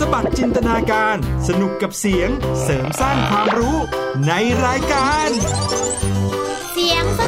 สบัดจินตนาการ สนุกกับเสียง เสริมสร้างความรู้ในรายการ เสียงส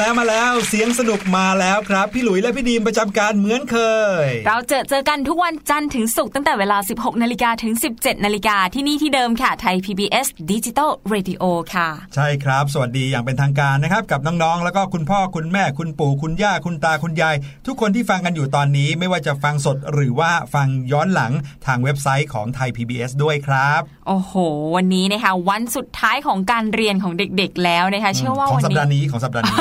นุก มาแล้วมาแล้วเสียงสนุกมาแล้วครับ พี่หลุยและพี่ดีมประจำการเหมือนเคย เราเจอเจอกันทุกวันจันทร์ถึงศุกร์ตั้งแต่เวลา 16นาฬิกาถึง 17นาฬิกาที่นี่ที่เดิมค่ะไทย PBS Digital Radio ค่ะ ใช่ครับ สวัสดีอย่างเป็นทางการนะครับ กับน้องๆ แล้วก็คุณพ่อคุณแม่คุณปู่คุณย่าคุณตาคุณยาย ทุกคนที่ฟังกันอยู่ตอนนี้ไม่ว่าจะฟังสดหรือว่าฟังย้อนหลังทางเว็บไซต์ของไทย PBS ด้วยครับ โอ้โห วันนี้นะคะวันสุดท้ายของการเรียนของเด็กๆ แล้วนะคะเชื่อว่าของวันสัปดาห์นี้นี้ของสัปดาห์นี้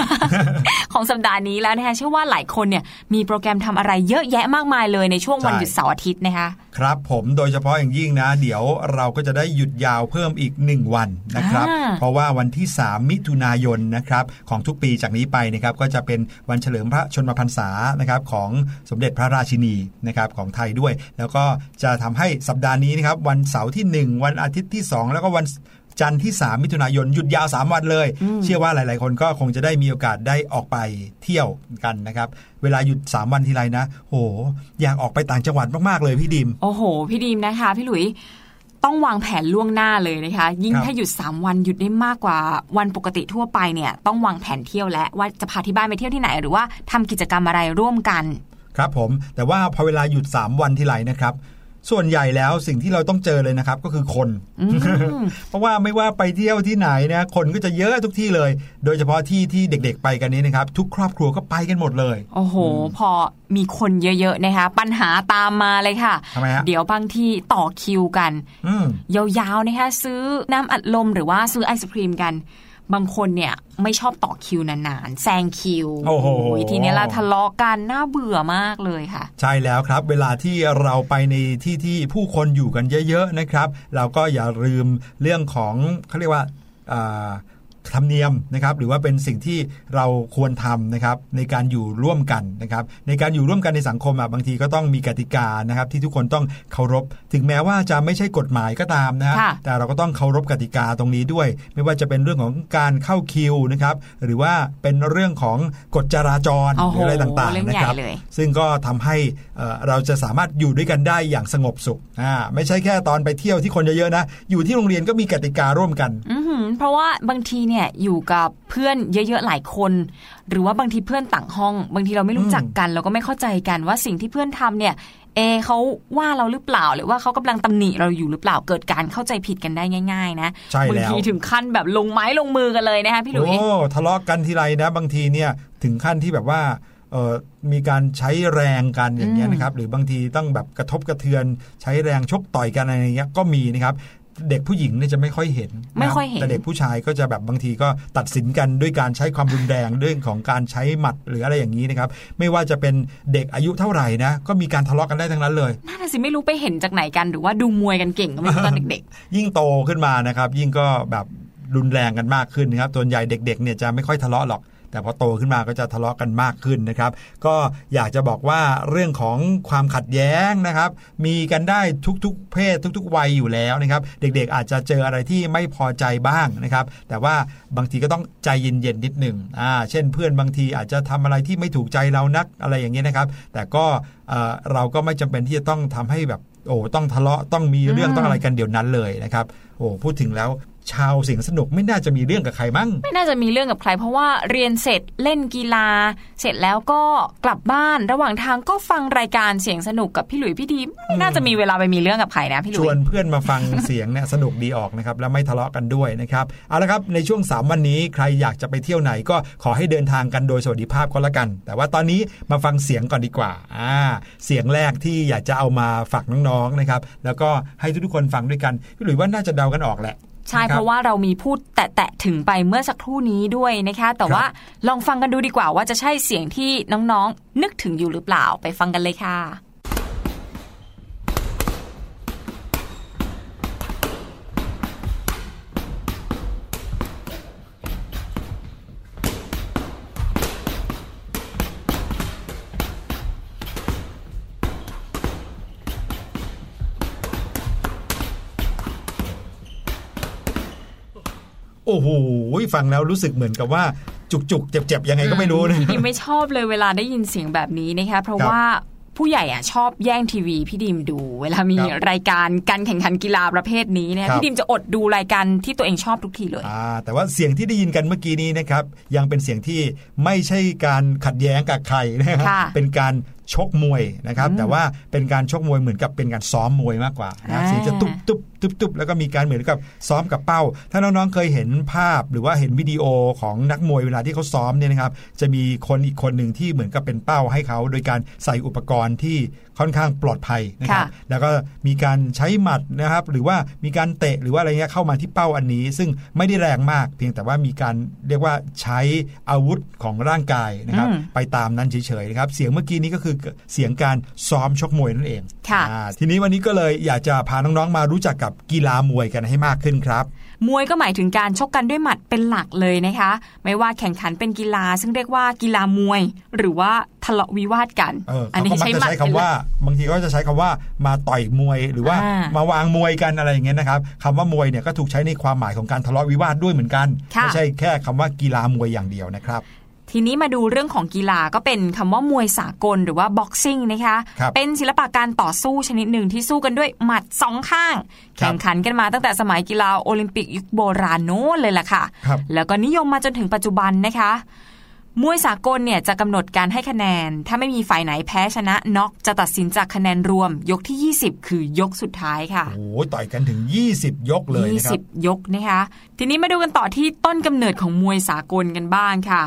ของสัปดาห์นี้แล้วนะคะเชื่อว่าหลายคนเนี่ยมีโปรแกรมทำอะไรเยอะแยะมากมายเลยในช่วงวันใช่หยุดเสาร์อาทิตย์นะคะครับผมโดยเฉพาะอย่างยิ่งนะ เดี๋ยวเราก็จะได้หยุดยาวเพิ่มอีก 1 วันนะครับอ่าเพราะว่าวันที่ 3 มิถุนายนนะครับของทุกปีจากนี้ไปนะครับก็จะเป็นวันเฉลิมพระชนมพรรษานะครับของสมเด็จพระราชินีนะครับของไทยด้วย แล้วก็จะทำให้สัปดาห์นี้นะครับวันเสาร์ที่ 1 วันอาทิตย์ที่ 2 แล้วก็วัน จันทร์ที่ 3 มิถุนายนหยุดยาว 3 วันเลย เชื่อว่าหลาย ๆ คนก็คงจะได้มีโอกาสได้ออกไปเที่ยวกันนะครับ เวลาหยุด 3 วันทีไรนะโหอยากออกไปต่างจังหวัดมาก ๆ เลยพี่ดิม โอ้โห พี่ดีมนะคะ พี่หลุยต้องวางแผนล่วงหน้าเลยนะคะ ยิ่งครับถ้าหยุด 3 วันหยุดได้มากกว่าวันปกติทั่วไปเนี่ย ต้องวางแผนเที่ยวและว่าจะพาที่บ้านไปเที่ยวที่ไหน หรือว่าทำกิจกรรมอะไรร่วมกัน ครับผม แต่ว่าพอเวลาหยุด 3 วันทีไรนะครับ ส่วนใหญ่แล้วสิ่งที่เราต้องเจอเลยนะครับ ก็คือคน เพราะว่าไม่ว่าไปเที่ยวที่ไหนนะคนก็จะเยอะทุกที่เลย โดยเฉพาะที่ที่เด็กๆไปกันนี้นะครับ ทุกครอบครัวก็ไปกันหมดเลย โอ้โห พอมีคนเยอะๆนะคะ ปัญหาตามมาเลยค่ะทำไมฮะเดี๋ยวบางที่ต่อคิวกันอืมยาวๆนะคะซื้อน้ำอัดลมหรือว่าซื้อไอศครีมกัน บางคนเนี่ยไม่ชอบต่อคิวนานๆแซงคิวโอ้โหทีนี้ละทะเลาะกันน่าเบื่อมากเลยค่ะ ใช่แล้วครับ เวลาที่เราไปในที่ที่ผู้คนอยู่กันเยอะ ๆนะครับ เราก็อย่าลืมเรื่องของเขาเรียกว่าอ่า ธรรมเนียมนะครับหรือว่าเป็นสิ่งที่เราควรทำนะครับในการอยู่ร่วมกันนะครับในการอยู่ร่วมกันในสังคมอะบางทีก็ต้องมีกติกานะครับที่ทุกคนต้องเคารพ ถึงแม้ว่าจะไม่ใช่กฎหมายก็ตามนะฮะค่ะแต่เราก็ต้องเคารพกติกาตรงนี้ด้วย ไม่ว่าจะเป็นเรื่องของการเข้าคิวนะครับหรือว่าเป็นเรื่องของกฎจราจรโอ้หโหรืออะไรต่างเรื่อๆงนะใหญ่ครับเลยซึ่งก็ทำให้เอ่อเราจะสามารถอยู่ด้วยกันได้อย่างสงบสุขอ่าไม่ใช่แค่ตอนไปเที่ยวที่คนเยอะๆนะอยู่ที่โรงเรียนก็มีกติการ่วมกันอือหือเพราะว่าบางทีเนี่ยอยู่กับเพื่อนเยอะๆหลายคน หรือว่าบางทีเพื่อนต่างห้อง บางทีเราไม่รู้จักกันเราก็ไม่เข้าใจกันว่าสิ่งที่เพื่อนทำเนี่ยเอะเขาว่าเราหรือเปล่าหรือว่าเขากำลังตำหนิเราอยู่หรือเปล่าเกิดการเข้าใจผิดกันได้ง่าย ๆ นะใช่แล้วบางทีถึงขั้นแบบลงไม้ลงมือกันเลยนะคะพี่หลุยโอ้ทะเลาะกันทีไรนะ บางทีเนี่ยถึงขั้นที่แบบว่าเออมีการใช้แรงกันอย่างเงี้ยนะครับหรือบางทีต้องแบบกระทบกระเทือนใช้แรงชกต่อยกันอะไรอย่างเงี้ยก็มีนะครับ เด็กผู้หญิงเนี่ยจะไม่ค่อยเห็นนะไม่ค่อยเห็นแต่เด็กผู้ชายก็จะแบบบางทีก็ตัดสินกันด้วยการใช้ความรุนแรงเรื่องของการใช้หมัดหรืออะไรอย่างนี้นะครับไม่ว่าจะเป็นเด็กอายุเท่าไหร่นะก็มีการทะเลาะกันได้ทั้งนั้นเลยน่าสิไม่รู้ไปเห็นจากไหนกันหรือว่าดูมวยกันเก่งก็ไม่รู้ตอนเด็กยิ่งโตขึ้นมานะครับ ยิ่งก็แบบรุนแรงกันมากขึ้นนะครับส่วนใหญ่เด็กๆเนี่ยจะไม่ค่อยทะเลาะหรอก แต่พอโตขึ้นมาก็จะทะเลาะกันมากขึ้นนะครับ ก็อยากจะบอกว่าเรื่องของความขัดแย้งนะครับ มีกันได้ทุกๆ เพศทุก ๆ วัยอยู่แล้วนะครับ เด็กๆอาจจะเจออะไรที่ไม่พอใจบ้างนะครับ แต่ว่าบางทีก็ต้องใจเย็นๆนิดหนึ่งอ่าเช่นเพื่อนบางทีอาจจะทำอะไรที่ไม่ถูกใจเรานักอะไรอย่างเงี้ยนะครับ แต่ก็เอ่อเราก็ไม่จำเป็นที่จะต้องทำให้แบบโอ้ต้องทะเลาะต้องมีเรื่องต้องอะไรกันเดี๋ยวนั้นเลยนะครับโอ้พูดถึงแล้ว ชาวเสียงสนุกไม่น่าจะมีเรื่องกับใครมั้งๆไม่น่าจะมีเรื่องกับใคร เพราะว่าเรียนเสร็จเล่นกีฬา เสร็จแล้วก็กลับบ้านระหว่างทางก็ฟังรายการเสียงสนุกกับพี่หลุยพี่ดีไม่น่าจะมีเวลาไปมีเรื่องกับใครนะพี่หลุชยวนเพื่อนมาฟังเสียงเนี่ยสนุกดีออกนะครับแล้วไม่ทะเลาะกันด้วยนะครับเอาละครับในช่วง 3 วันนี้ใครอยากจะไปเที่ยวไหนก็ขอให้เดินทางกันโดยสวัสดิภาพก็แล้วกัน แต่ว่าตอนนี้มาฟังเสียงก่อนดีกว่าอ่า เสียงแรกที่อยากจะเอามาฝากน้องๆนะครับแล้วก็ให้ทุกๆคนฟังด้วยกันพี่หลุยว่าน่าจะเดากันออกแหละ ใช่นคบเพราะว่าเรามีพูดแตะๆถึงไปเมื่อสักครู่นี้ด้วยนะคะ แต่ครับว่าลองฟังกันดูดีกว่าว่าจะใช่เสียงที่น้องๆ นึกถึงอยู่หรือเปล่าไปฟังกันเลยค่ะ โอ้โหฟังแล้วรู้สึกเหมือนกับว่าจุกๆ เจ็บๆ ยังไงก็ไม่รู้นะพี่ดิมไม่ชอบเลยเวลาได้ยินเสียงแบบนี้นะคะเพราะครับว่าผู้ใหญ่อะชอบแย่งทีวีพี่ดิมดู เวลามีครับรายการการแข่งขันกีฬาประเภทนี้เนี่ยครับพี่ดิมจะอดดูรายการที่ตัวเองชอบทุกทีเลยอ่าแต่ว่าเสียงที่ได้ยินกันเมื่อกี้นี้นะครับยังเป็นเสียงที่ไม่ใช่การขัดแย้งกับใครนะครับค่ะเป็นการ ชกมวยนะครับอืมแต่ว่าเป็นการชกมวยเหมือนกับเป็นการซ้อมมวยมากกว่านะครับอ่าเสียงจะตุบตุบตุบตุบแล้วก็มีการเหมือนกับซ้อมกับเป้า ถ้าน้องๆเคยเห็นภาพหรือว่าเห็นวิดีโอของนักมวยเวลาที่เขาซ้อมเนี่ยนะครับจะมีคนอีกคนหนึ่งที่เหมือนกับเป็นเป้าให้เขา โดยการใส่อุปกรณ์ที่ ค่อนข้างปลอดภัยนะครับค่ะแล้วก็มีการใช้หมัดนะครับ หรือว่ามีการเตะหรือว่าอะไรเงี้ยเข้ามาที่เป้าอันนี้ ซึ่งไม่ได้แรงมาก เพียงแต่ว่ามีการเรียกว่าใช้อาวุธของร่างกายนะครับอืมไปตามนั้นเฉยๆนะครับเสียงเมื่อกี้นี้ก็คือเสียงการซ้อมชกมวยนั่นเองค่ะอ่าทีนี้วันนี้ก็เลยอยากจะพาน้องๆมารู้จักกับกีฬามวยกันให้มากขึ้นครับมวยก็หมายถึงการชกกันด้วยหมัดเป็นหลักเลยนะคะ ไม่ว่าแข่งขันเป็นกีฬา ซึ่งเรียกว่ากีฬามวย หรือว่าทะเลาะวิวาทกันเอออันเขานี้ก็มักจะใช้หมัดใช้คำว่า บางทีก็จะใช้คำว่ามาต่อยมวยหรือว่าอ่ามมาวางมวยกันอะไรอย่างเงี้ยนะครับคำว่ามวยเนี่ยก็ถูกใช้ในความหมายของการทะเลาะวิวาทด้วยเหมือนกันค่ะไม่ใช่แค่คำว่ากีฬามวยอย่างเดียวนะครับ ทีนี้มาดูเรื่องของกีฬาก็เป็นคำว่ามวยสากลหรือว่า boxing นะคะครับเป็นศิลปะการต่อสู้ชนิดหนึ่งที่สู้กันด้วยหมัดสองข้างครับแข่งขันกันมาตั้งแต่สมัยกีฬาโอลิมปิกยุคโบราณโน้นเลยล่ะค่ะครับแล้วก็นิยมมาจนถึงปัจจุบันนะคะมวยสากลเนี่ยจะกำหนดการให้คะแนน ถ้าไม่มีฝ่ายไหนแพ้ชนะน็อกจะตัดสินจากคะแนนรวม ยกที่ 20 คือยกสุดท้ายค่ะ โอ้โหต่อยกันถึง 20 ยกเลยนะครับ20 ยกนะคะ ทีนี้มาดูกันต่อที่ต้นกำเนิดของมวยสากลกันบ้างค่ะ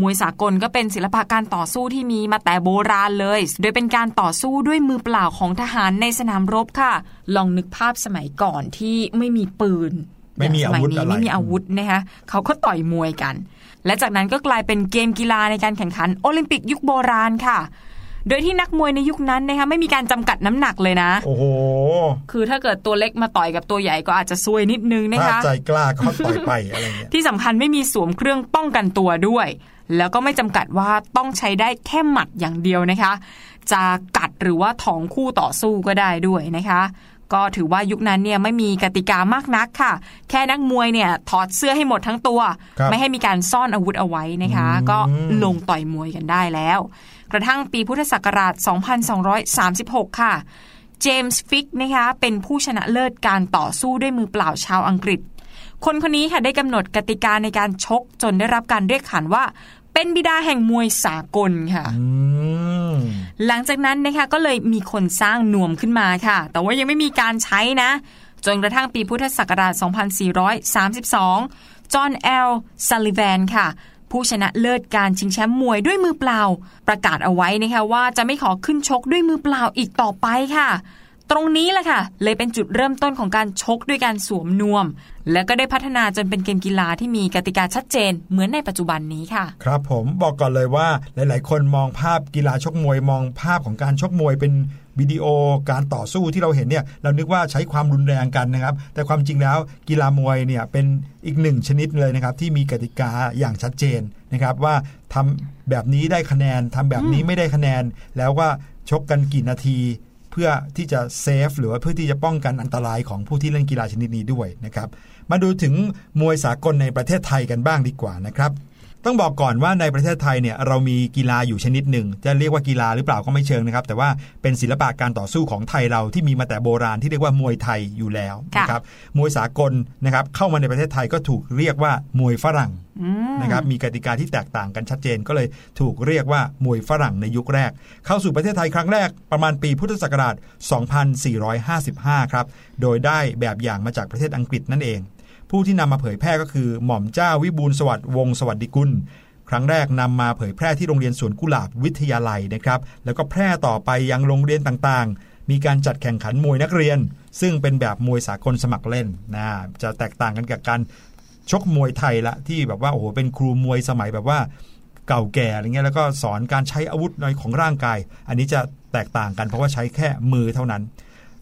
มวยสากลก็เป็นศิลปะการต่อสู้ที่มีมาแต่โบราณเลย โดยเป็นการต่อสู้ด้วยมือเปล่าของทหารในสนามรบค่ะ ลองนึกภาพสมัยก่อนที่ไม่มีปืนไม่มีย่งสยอาวุธนี้อะไรไม่มีอาวุธนะคะเขาก็ต่อยมวยกัน และจากนั้นก็กลายเป็นเกมกีฬาในการแข่งขันโอลิมปิกยุคโบราณค่ะ โดยที่นักมวยในยุคนั้นนะคะไม่มีการจำกัดน้ำหนักเลยนะ โอ้โห คือถ้าเกิดตัวเล็กมาต่อยกับตัวใหญ่ก็อาจจะซวยนิดนึงนะถ้าคะใจกล้าก็ต่อยไปอะไรเงี้ยที่สำคัญไม่มีสวมเครื่องป้องกันตัวด้วย แล้วก็ไม่จำกัดว่าต้องใช้ได้แค่หมัดอย่างเดียวนะคะ จะกัดหรือว่าถองคู่ต่อสู้ก็ได้ด้วยนะคะก็ถือว่ายุคนั้นเนี่ยไม่มีกติกามากนักค่ะ แค่นักมวยเนี่ยถอดเสื้อให้หมดทั้งตัวครับไม่ให้มีการซ่อนอาวุธเอาไว้นะคะอืมก็ลงต่อยมวยกันได้แล้ว กระทั่งปีพุทธศักราช 2236 ค่ะ เจมส์ฟิกนะคะเป็นผู้ชนะเลิศการต่อสู้ด้วยมือเปล่าชาวอังกฤษ คนคนนี้ค่ะได้กำหนดกติกาในการชกจนได้รับการเรียกขานว่า เป็นบิดาแห่งมวยสากลค่ะอืมหลังจากนั้นนะคะก็เลยมีคนสร้างนวมขึ้นมาค่ะ แต่ว่ายังไม่มีการใช้นะ จนกระทั่งปีพุทธศักราช 2432 จอห์นเอลซัลลิแวนค่ะ ผู้ชนะเลิศการชิงแชมป์มวยด้วยมือเปล่า ประกาศเอาไว้นะคะว่าจะไม่ขอขึ้นชกด้วยมือเปล่าอีกต่อไปค่ะ ตรงนี้แหละค่ะ เลยเป็นจุดเริ่มต้นของการชกด้วยการสวมนวม และก็ได้พัฒนาจนเป็นเกมกีฬาที่มีกติกาชัดเจน เหมือนในปัจจุบันนี้ค่ะ ครับผมบอกก่อนเลยว่าหลาย ๆ คนมองภาพกีฬาชกมวยมองภาพของการชกมวยเป็นวิดีโอการต่อสู้ที่เราเห็นเนี่ยเรานึกว่าใช้ความรุนแรงกันนะครับ แต่ความจริงแล้วกีฬามวยเนี่ยเป็นอีกหนึ่งชนิดเลยนะครับ ที่มีกติกาอย่างชัดเจนนะครับว่าทำแบบนี้ได้คะแนนทำแบบนี้ไม่ได้คะแนน แล้วว่าชกกันกี่นาที เพื่อที่จะเซฟหรือว่าเพื่อที่จะป้องกันอันตรายของผู้ที่เล่นกีฬาชนิดนี้ด้วยนะครับ มาดูถึงมวยสากลในประเทศไทยกันบ้างดีกว่านะครับ ต้องบอกก่อนว่าในประเทศไทยเนี่ยเรามีกีฬาอยู่ชนิดหนึ่ง จะเรียกว่ากีฬาหรือเปล่าก็ไม่เชิงนะครับ แต่ว่าเป็นศิลปะการต่อสู้ของไทยเราที่มีมาแต่โบราณที่เรียกว่ามวยไทยอยู่แล้วค่ะนะครับมวยสากลนะครับเข้ามาในประเทศไทยก็ถูกเรียกว่ามวยฝรั่งอืมนะครับมีกติกาที่แตกต่างกันชัดเจนก็เลยถูกเรียกว่ามวยฝรั่งในยุคแรก เข้าสู่ประเทศไทยครั้งแรกประมาณปีพุทธศักราช 2455 ครับ โดยได้แบบอย่างมาจากประเทศอังกฤษนั่นเอง ผู้ที่นำมาเผยแพร่ก็คือ หม่อมเจ้าวิบูลสวัสดิ์วงศสวัสดิกุล ครั้งแรกนำมาเผยแพร่ที่โรงเรียนสวนกุหลาบวิทยาลัยนะครับ แล้วก็แพร่ต่อไปยังโรงเรียนต่างๆ มีการจัดแข่งขันมวยนักเรียน ซึ่งเป็นแบบมวยสากลสมัครเล่นนะจะแตกต่างกันกับการชกมวยไทยละที่แบบว่าโอ้โหเป็นครูมวยสมัยแบบว่าเก่าแก่อะไรเงี้ยแล้วก็สอนการใช้อาวุธในของร่างกาย อันนี้จะแตกต่างกันเพราะว่าใช้แค่มือเท่านั้น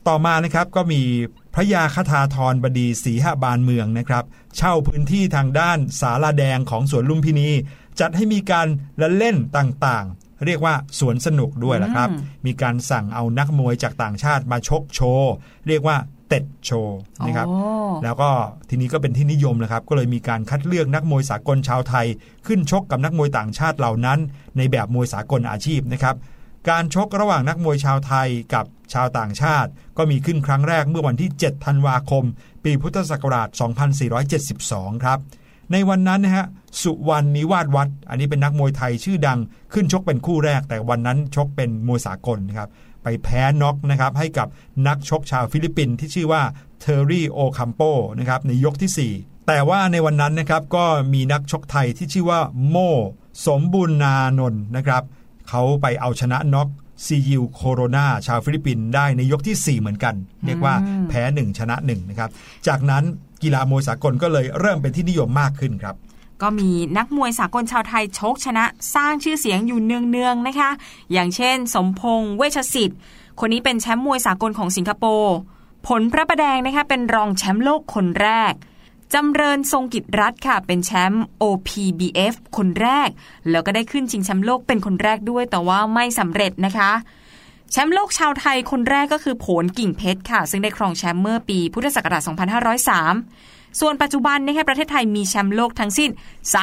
ต่อมานะครับก็มี พระยาคทาธรบดีศรีหบานเมืองนะครับ เช่าพื้นที่ทางด้านสาลาแดงของสวนลุมพินี จัดให้มีการละเล่นต่างๆ เรียกว่าสวนสนุกด้วยละครับอืมมีการสั่งเอานักมวยจากต่างชาติมาชกโชว์เรียกว่าเต็ดโชว์นะครับโอ้แล้วก็ทีนี้ก็เป็นที่นิยมนะครับ ก็เลยมีการคัดเลือกนักมวยสากลชาวไทย ขึ้นชกกับนักมวยต่างชาติเหล่านั้น ในแบบมวยสากลอาชีพนะครับ การชกระหว่างนักมวยชาวไทยกับชาวต่างชาติ ก็มีขึ้นครั้งแรกเมื่อวันที่ 7 ธันวาคม ปีพุทธศักราช 2472 ครับ ในวันนั้นนะฮะ สุวรรณนิวาศวัต อันนี้เป็นนักมวยไทยชื่อดัง ขึ้นชกเป็นคู่แรก แต่วันนั้นชกเป็นมวยสากลนะครับ ไปแพ้น็อกนะครับให้กับนักชกชาวฟิลิปปินส์ที่ชื่อว่าเทอร์รี่โอคัมโปนะครับในยกที่ 4แต่ว่าในวันนั้นนะครับก็มีนักชกไทยที่ชื่อว่าโมสมบุญนานนท์นะครับ เขาไปเอาชนะน็อกซียิวโคโรนาชาวฟิลิปปินส์ได้ในยกที่ 4 เหมือนกัน เรียกว่าแพ้ 1 ชนะ1นะครับจากนั้นกีฬามวยสากลก็เลยเริ่มเป็นที่นิยมมากขึ้นครับ ก็มีนักมวยสากลชาวไทยชกชนะสร้างชื่อเสียงอยู่เนืองๆนะคะ อย่างเช่น สมพงษ์เวชสิทธิ์ คนนี้เป็นแชมป์มวยสากลของสิงคโปร์ผลพระประแดงนะคะเป็นรองแชมป์โลกคนแรก จำเริญทรงกิจรัฐค่ะ เป็นแชมป์ OPBF คนแรก แล้วก็ได้ขึ้นชิงแชมป์โลกเป็นคนแรกด้วย แต่ว่าไม่สำเร็จนะคะแชมป์โลกชาวไทยคนแรกก็คือโผลกิ่งเพชรค่ะ ซึ่งได้ครองแชมป์เมื่อปีพุทธศักราช 2503 ส่วนปัจจุบันนะคะประเทศไทยมีแชมป์โลกทั้งสิ้น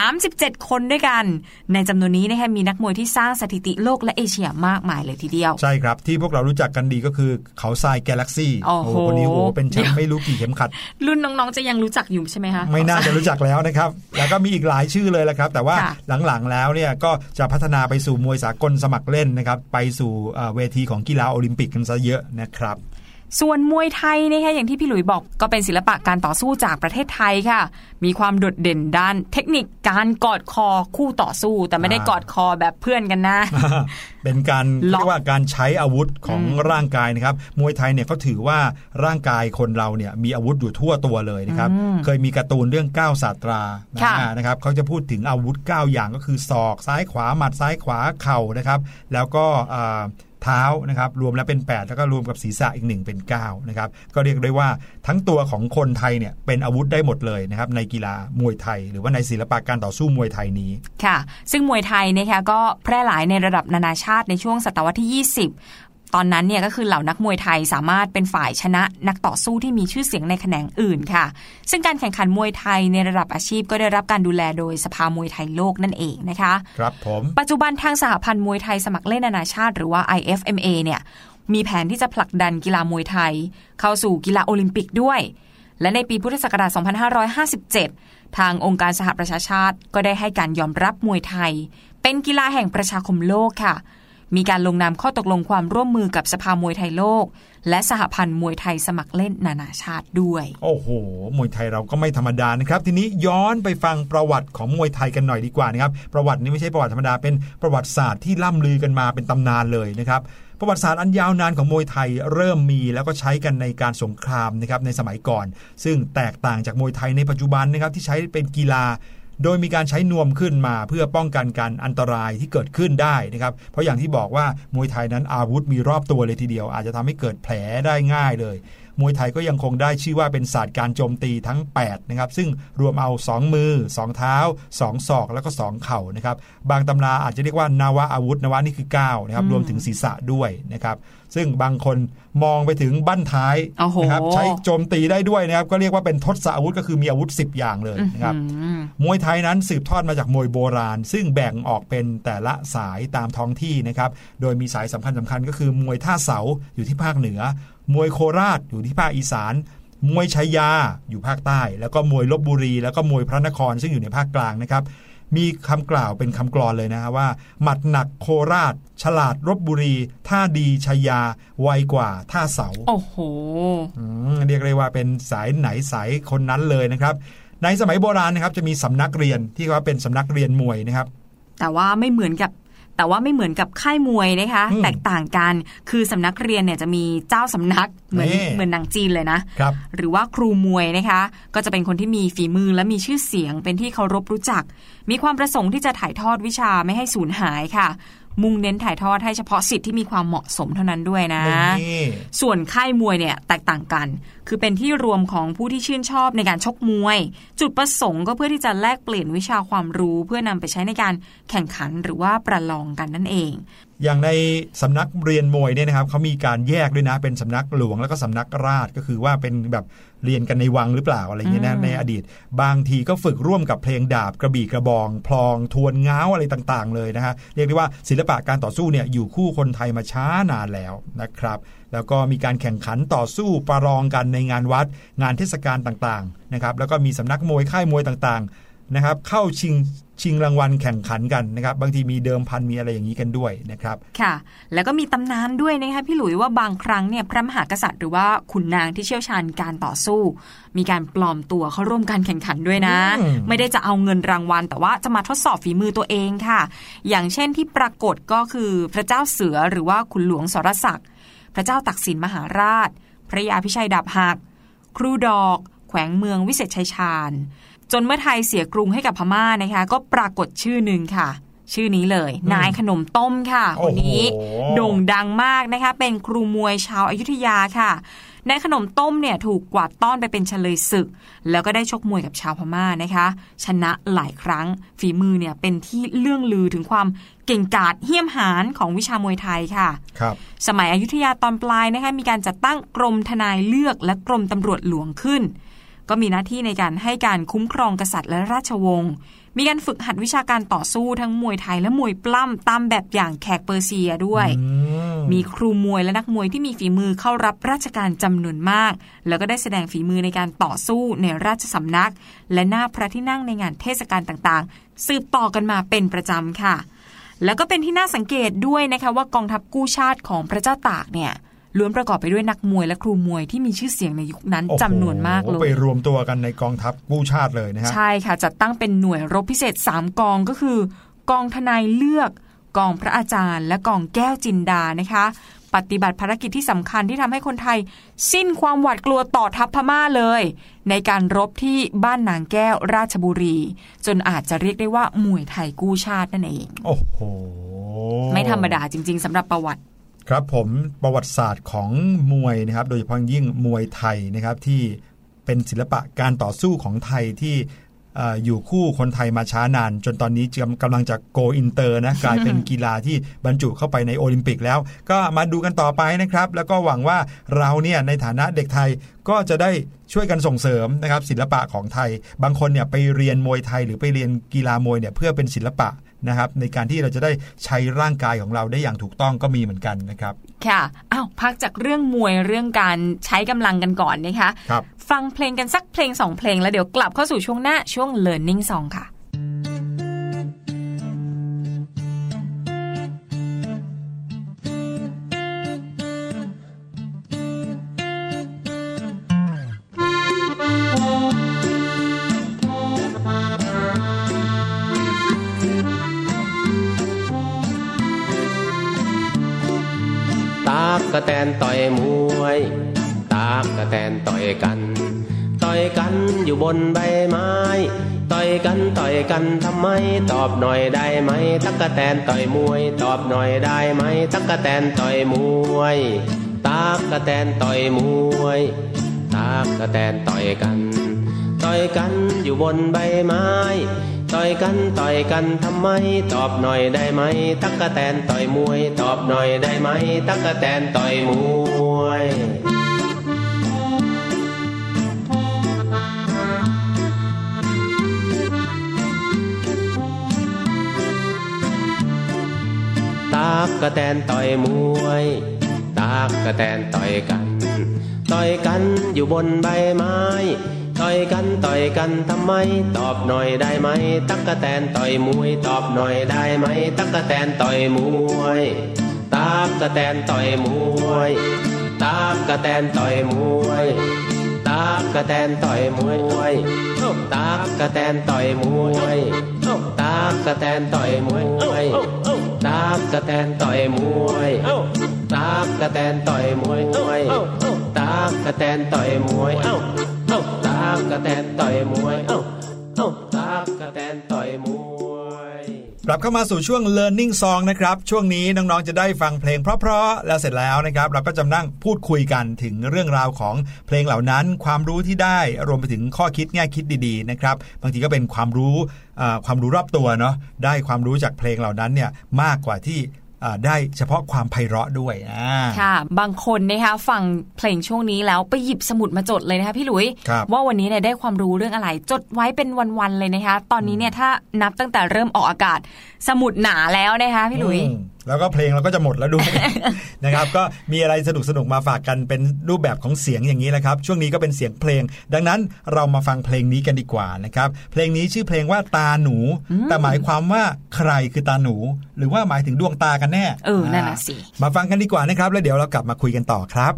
37 คนด้วยกัน ในจำนวนนี้นะคะมีนักมวยที่สร้างสถิติโลกและเอเชียมากมายเลยทีเดียว ใช่ครับ ที่พวกเรารู้จักกันดีก็คือเขาทรายแกลเล็กซี่โอ้โหคนนี้โอ้โหเป็นแชมป์ไม่รู้กี่เข็มขัด รุ่นน้องๆจะยังรู้จักอยู่ใช่ไหมคะไม่น่าจะรู้จักแล้วนะครับ แล้วก็มีอีกหลายชื่อเลยแหละครับ แต่ว่าค่ะหลังๆแล้วเนี่ยก็จะพัฒนาไปสู่มวยสากลสมัครเล่นนะครับไปสู่เอ่อเวทีของกีฬาโอลิมปิกกันซะเยอะนะครับ ส่วนมวยไทยนะคะอย่างที่พี่หลุยบอกก็เป็นศิลปะการต่อสู้จากประเทศไทยค่ะ มีความโดดเด่นด้านเทคนิคการกอดคอคู่ต่อสู้ แต่ไม่ได้อ่ากอดคอแบบเพื่อนกันนะ เป็นการล็อกเรียกว่าการใช้อาวุธของอืมร่างกายนะครับมวยไทยเนี่ยเขาถือว่าร่างกายคนเราเนี่ยมีอาวุธอยู่ทั่วตัวเลยนะครับอืมเคยมีการ์ตูนเรื่องก้าวศาสตราค่ะนะนะครับเขาจะพูดถึงอาวุธ 9 อย่างก็คือศอกซ้ายขวาหมัดซ้ายขวาเข่านะครับ แล้วก็อ่า เท้านะครับรวมแล้วเป็น 8 แล้วก็รวมกับศีรษะอีกหนึ่งเป็น 9 นะครับ ก็เรียกได้ว่าทั้งตัวของคนไทยเนี่ยเป็นอาวุธได้หมดเลยนะครับในกีฬามวยไทย หรือว่าในศิลปะการต่อสู้มวยไทยนี้ ค่ะ ซึ่งมวยไทยนะคะก็แพร่หลายในระดับนานาชาติในช่วงศตวรรษที่ 20 ตอนนั้นเนี่ยก็คือเหล่านักมวยไทยสามารถเป็นฝ่ายชนะนักต่อสู้ที่มีชื่อเสียงในแขนงอื่นค่ะ ซึ่งการแข่งขันมวยไทยในระดับอาชีพก็ได้รับการดูแลโดยสภามวยไทยโลกนั่นเองนะคะ ครับผมปัจจุบันทางสหพันธ์มวยไทยสมัครเล่นนานาชาติหรือว่า IFMA เนี่ยมีแผนที่จะผลักดันกีฬามวยไทย เข้าสู่กีฬาโอลิมปิกด้วย และในปีพุทธศักราช 2557 ทางองค์การสหประชาชาติ ก็ได้ให้การยอมรับมวยไทย เป็นกีฬาแห่งประชาคมโลกค่ะ มีการลงนามข้อตกลงความร่วมมือกับสภามวยไทยโลก และสหพันธ์มวยไทยสมัครเล่นนานาชาติด้วย โอ้โห มวยไทยเราก็ไม่ธรรมดานะครับ ทีนี้ย้อนไปฟังประวัติของมวยไทยกันหน่อยดีกว่านะครับ ประวัตินี้ไม่ใช่ประวัติธรรมดา เป็นประวัติศาสตร์ที่ล่ำลือกันมาเป็นตำนานเลยนะครับประวัติศาสตร์อันยาวนานของมวยไทยเริ่มมีแล้วก็ใช้กันในการสงครามนะครับในสมัยก่อน ซึ่งแตกต่างจากมวยไทยในปัจจุบันนะครับที่ใช้เป็นกีฬา โดยมีการใช้นวมขึ้นมาเพื่อป้องกันการอันตรายที่เกิดขึ้นได้นะครับ เพราะอย่างที่บอกว่ามวยไทยนั้นอาวุธมีรอบตัวเลยทีเดียว อาจจะทำให้เกิดแผลได้ง่ายเลย มวยไทยก็ยังคงได้ชื่อว่าเป็นศาสตร์การโจมตีทั้ง8นะครับซึ่งรวมเอา 2 มือ 2 เท้า 2 ศอก แล้วก็ 2 เข่านะครับบางตำราอาจจะเรียกว่านาวะอาวุธนาวะนี่คือ9นะครับอืมรวมถึงศีรษะด้วยนะครับซึ่งบางคนมองไปถึงบั้นท้ายโอ้โหนะครับใช้โจมตีได้ด้วยนะครับก็เรียกว่าเป็นทศอาวุธก็คือมีอาวุธ 10 อย่างเลยนะครับอืมมวยไทยนั้นสืบทอดมาจากมวยโบราณ ซึ่งแบ่งออกเป็นแต่ละสายตามท้องที่นะครับโดยมีสายสำคัญสคัญๆก็คือมวยท่าเสาอยู่ที่ภาคเหนือ มวยโคราชอยู่ที่ภาคอีสาน มวยชัยยาอยู่ภาคใต้ แล้วก็มวยลบบุรี แล้วก็มวยพระนครซึ่งอยู่ในภาคกลางนะครับ มีคำกล่าวเป็นคำกรอนเลยนะฮะว่า หมัดหนักโคราช ฉลาดลบบุรี ท่าดีชัยยา ไวกว่าท่าเสา โอ้โหอืมเรียกเลยว่าเป็นสายไหนสายคนนั้นเลยนะครับ ในสมัยโบราณนะครับจะมีสำนักเรียนที่ว่าเป็นสำนักเรียนมวยนะครับแต่ว่าไม่เหมือนกับ แต่ว่าไม่เหมือนกับค่ายมวยนะคะอืมแตกต่างกัน คือสำนักเรียนเนี่ยจะมีเจ้าสำนักเหมือนนี่เหมือนหนังจีนเลยนะครับหรือว่าครูมวยนะคะ ก็จะเป็นคนที่มีฝีมือและมีชื่อเสียงเป็นที่เคารพรู้จัก มีความประสงค์ที่จะถ่ายทอดวิชาไม่ให้สูญหายค่ะ มุ่งเน้นถ่ายทอดให้เฉพาะสิทธิ์ที่มีความเหมาะสมเท่านั้นด้วยนะนี่ส่วนค่ายมวยเนี่ยแตกต่างกัน คือเป็นที่รวมของผู้ที่ชื่นชอบในการชกมวย จุดประสงค์ก็เพื่อที่จะแลกเปลี่ยนวิชาความรู้ เพื่อนำไปใช้ในการแข่งขันหรือว่าประลองกันนั่นเอง อย่างในสำนักเรียนมวยเนี่ยนะครับเขามีการแยกด้วยนะ เป็นสำนักหลวงแล้วก็สำนักราชก็คือว่าเป็นแบบเรียนกันในวังหรือเปล่าอะไรเงี้ยนะอืมในอดีต บางทีก็ฝึกร่วมกับเพลงดาบกระบี่กระบอง พลองทวนง้าวอะไรต่างๆ เลยนะฮะเรียกได้ว่าศิลปะการต่อสู้เนี่ยอยู่คู่คนไทยมาช้านานแล้วนะครับแล้วก็มีการแข่งขันต่อสู้ประลองกันในงานวัด งานเทศกาลต่างๆนะครับแล้วก็มีสำนักมวยค่ายมวยต่างๆนะครับเข้าชิง ชิงรางวัลแข่งขันกันนะครับ บางทีมีเดิมพันมีอะไรอย่างนี้กันด้วยนะครับ ค่ะ แล้วก็มีตำนานด้วยนะคะพี่หลุยว่าบางครั้งเนี่ยพระมหากษัตริย์หรือว่าขุนนางที่เชี่ยวชาญการต่อสู้ มีการปลอมตัวเข้าร่วมการแข่งขันด้วยนะอืมไม่ได้จะเอาเงินรางวัล แต่ว่าจะมาทดสอบฝีมือตัวเองค่ะ อย่างเช่นที่ปรากฏก็คือพระเจ้าเสือหรือว่าขุนหลวงสรศักดิ์พระเจ้าตักสินมหาราช พระยาพิชัยดาบหัก ครูดอก แขวงเมืองวิเศษชัยชาญ จนเมื่อไทยเสียกรุงให้กับพม่านะคะ ก็ปรากฏชื่อหนึ่งค่ะ ชื่อนี้เลย นายขนมต้มค่ะโอ้คนโหนี้โด่งดังมากนะคะ เป็นครูมวยชาวอายุทยาค่ะนายขนมต้มเนี่ยถูกกวาดต้อนไปเป็นเฉลยศึก แล้วก็ได้ชกมวยกับชาวพม่านะคะ ชนะหลายครั้งฝีมือเนี่ยเป็นที่เลื่องลือถึงความเก่งกาจเหี้ยมหาญของวิชามวยไทยค่ะครับสมัยอยุธยาตอนปลายนะคะมีการจัดตั้งกรมทนายเลือกและกรมตำรวจหลวงขึ้น ก็มีหน้าที่ในการให้การคุ้มครองกษัตริย์และราชวงศ์ มีการฝึกหัดวิชาการต่อสู้ทั้งมวยไทยและมวยปล้ำตามแบบอย่างแขกเปอร์เซียด้วยอืมมีครูมวยและนักมวยที่มีฝีมือเข้ารับราชการจำนวนมาก แล้วก็ได้แสดงฝีมือในการต่อสู้ในราชสำนัก และหน้าพระที่นั่งในงานเทศกาลต่างๆ สืบต่อกันมาเป็นประจำค่ะ แล้วก็เป็นที่น่าสังเกตด้วยนะคะว่ากองทัพกู้ชาติของพระเจ้าตากเนี่ย ล้วนประกอบไปด้วยนักมวยและครูมวยที่มีชื่อเสียงในยุคนั้นโอ้โหจำนวนมากเลไปยรวมตัวกันในกองทัพกู้ชาติเลยนะฮะใช่ค่ะจัดตั้งเป็นหน่วยรบพิเศษ 3 กองก็คือ กองทนายเลือก กองพระอาจารย์ และกองแก้วจินดานะคะ ปฏิบัติภารกิจที่สำคัญที่ทำให้คนไทย สิ้นความหวาดกลัวต่อทัพพม่าเลย ในการรบที่บ้านนางแก้วราชบุรี จนอาจจะเรียกได้ว่ามวยไทยกู้ชาตินั่นเอง โอ้โหไม่ธรรมดาจริง ๆสำหรับประวัติ ครับผมประวัติศาสตร์ของมวยนะครับ โดยเฉพาะยิ่งมวยไทยนะครับที่เป็นศิลปะการต่อสู้ของไทยที่เอ่ออยู่คู่คนไทยมาช้านาน จนตอนนี้กำกำลังจะ go inter นะกลายเป็นกีฬาที่บรรจุเข้าไปในโอลิมปิกแล้ว ก็มาดูกันต่อไปนะครับ แล้วก็หวังว่าเราเนี่ยในฐานะเด็กไทยก็จะได้ช่วยกันส่งเสริมนะครับศิลปะของไทย บางคนเนี่ยไปเรียนมวยไทยหรือไปเรียนกีฬามวยเนี่ยเพื่อเป็นศิลปะ นะครับในการที่เราจะได้ใช้ร่างกายของเราได้อย่างถูกต้องก็มีเหมือนกันนะครับ ค่ะอ้าวพักจากเรื่องมวยเรื่องการใช้กำลังกันก่อนนะคะครับฟังเพลงกันสักเพลงสองเพลงแล้วเดี๋ยวกลับเข้าสู่ช่วงหน้าช่วง learning song ค่ะ นต่อยมวย ตากกะแตนต่อยกัน ต่อยกันอยู่บนใบไม้ ต่อยกันต่อยกันทำไม ตอบหน่อยได้ไหม ตักกะแตนต่อยมวย ตอบหน่อยได้ไหม ตักกะแตนต่อยมวย ตากกะแตนต่อยมวย ตากกะแตนต่อยกัน ต่อยกันอยู่บนใบไม้ ต่อยกันต่อยกันทำไม ตอบหน่อยได้ไหม ตักกะแตนต่อยมวย ตอบหน่อยได้ไหม ตักกะแตนต่อยมวยตากกะแตนต่อยมวยตากกะแตนต่อยกัน ต่อยกันอยู่บนใบไม้ ต่อยกันต่อยกันทำไม ตอบหน่อยได้ไหม ตักกะแตนต่อยมวย ตอบหน่อยได้ไหม ตักกะแตนต่อยมวยตากกะแตนต่อยมวยตากกะแตนต่อยมวยตากกะแตนต่อยมวยตากกะแตนต่อยมวยตากกะแตนต่อยมวยตากกะแตนต่อยมวยตากกะแตนต่อยมวยตากกะแตนต่อยมวยตา กกะแตนต่อยมวยตากกะแตนต่อยมวยกลับเข้ามาสู่ช่วง learning song นะครับ ช่วงนี้น้องๆจะได้ฟังเพลงเพราะๆแล้วเสร็จแล้วนะครับ เราก็จะนั่งพูดคุยกันถึงเรื่องราวของเพลงเหล่านั้น ความรู้ที่ได้รวมไปถึงข้อคิดแง่คิดดีๆนะครับบางทีก็เป็นความรู้ความรู้รอบตัวเนาะได้ความรู้จากเพลงเหล่านั้นเนี่ยมากกว่าที่ ได้เฉพาะความไพเราะด้วยอ่าค่ะ บางคนนะคะฟังเพลงช่วงนี้แล้วไปหยิบสมุดมาจดเลยนะคะพี่หลุยครับว่าวันนี้เนี่ยได้ความรู้เรื่องอะไร จดไว้เป็นวันๆเลยนะคะ ตอนนี้เนี่ยถ้านับตั้งแต่เริ่มออกอากาศ สมุดหนาแล้วนะคะพี่หลุยอืม แล้วก็เพลงเราก็จะหมดแล้วด้วยนะครับก็มีอะไรสนุกสนุกๆมาฝากกันเป็นรูปแบบของเสียงอย่างนี้แหละครับ ช่วงนี้ก็เป็นเสียงเพลง ดังนั้นเรามาฟังเพลงนี้กันดีกว่านะครับเพลงนี้ชื่อเพลงว่าตาหนู แต่หมายความว่าใครคือตาหนู หรือว่าหมายถึงดวงตากันแน่เออนั่นน่ะสิมาฟังกันดีกว่านะครับ แล้วเดี๋ยวเรากลับมาคุยกันต่อครับ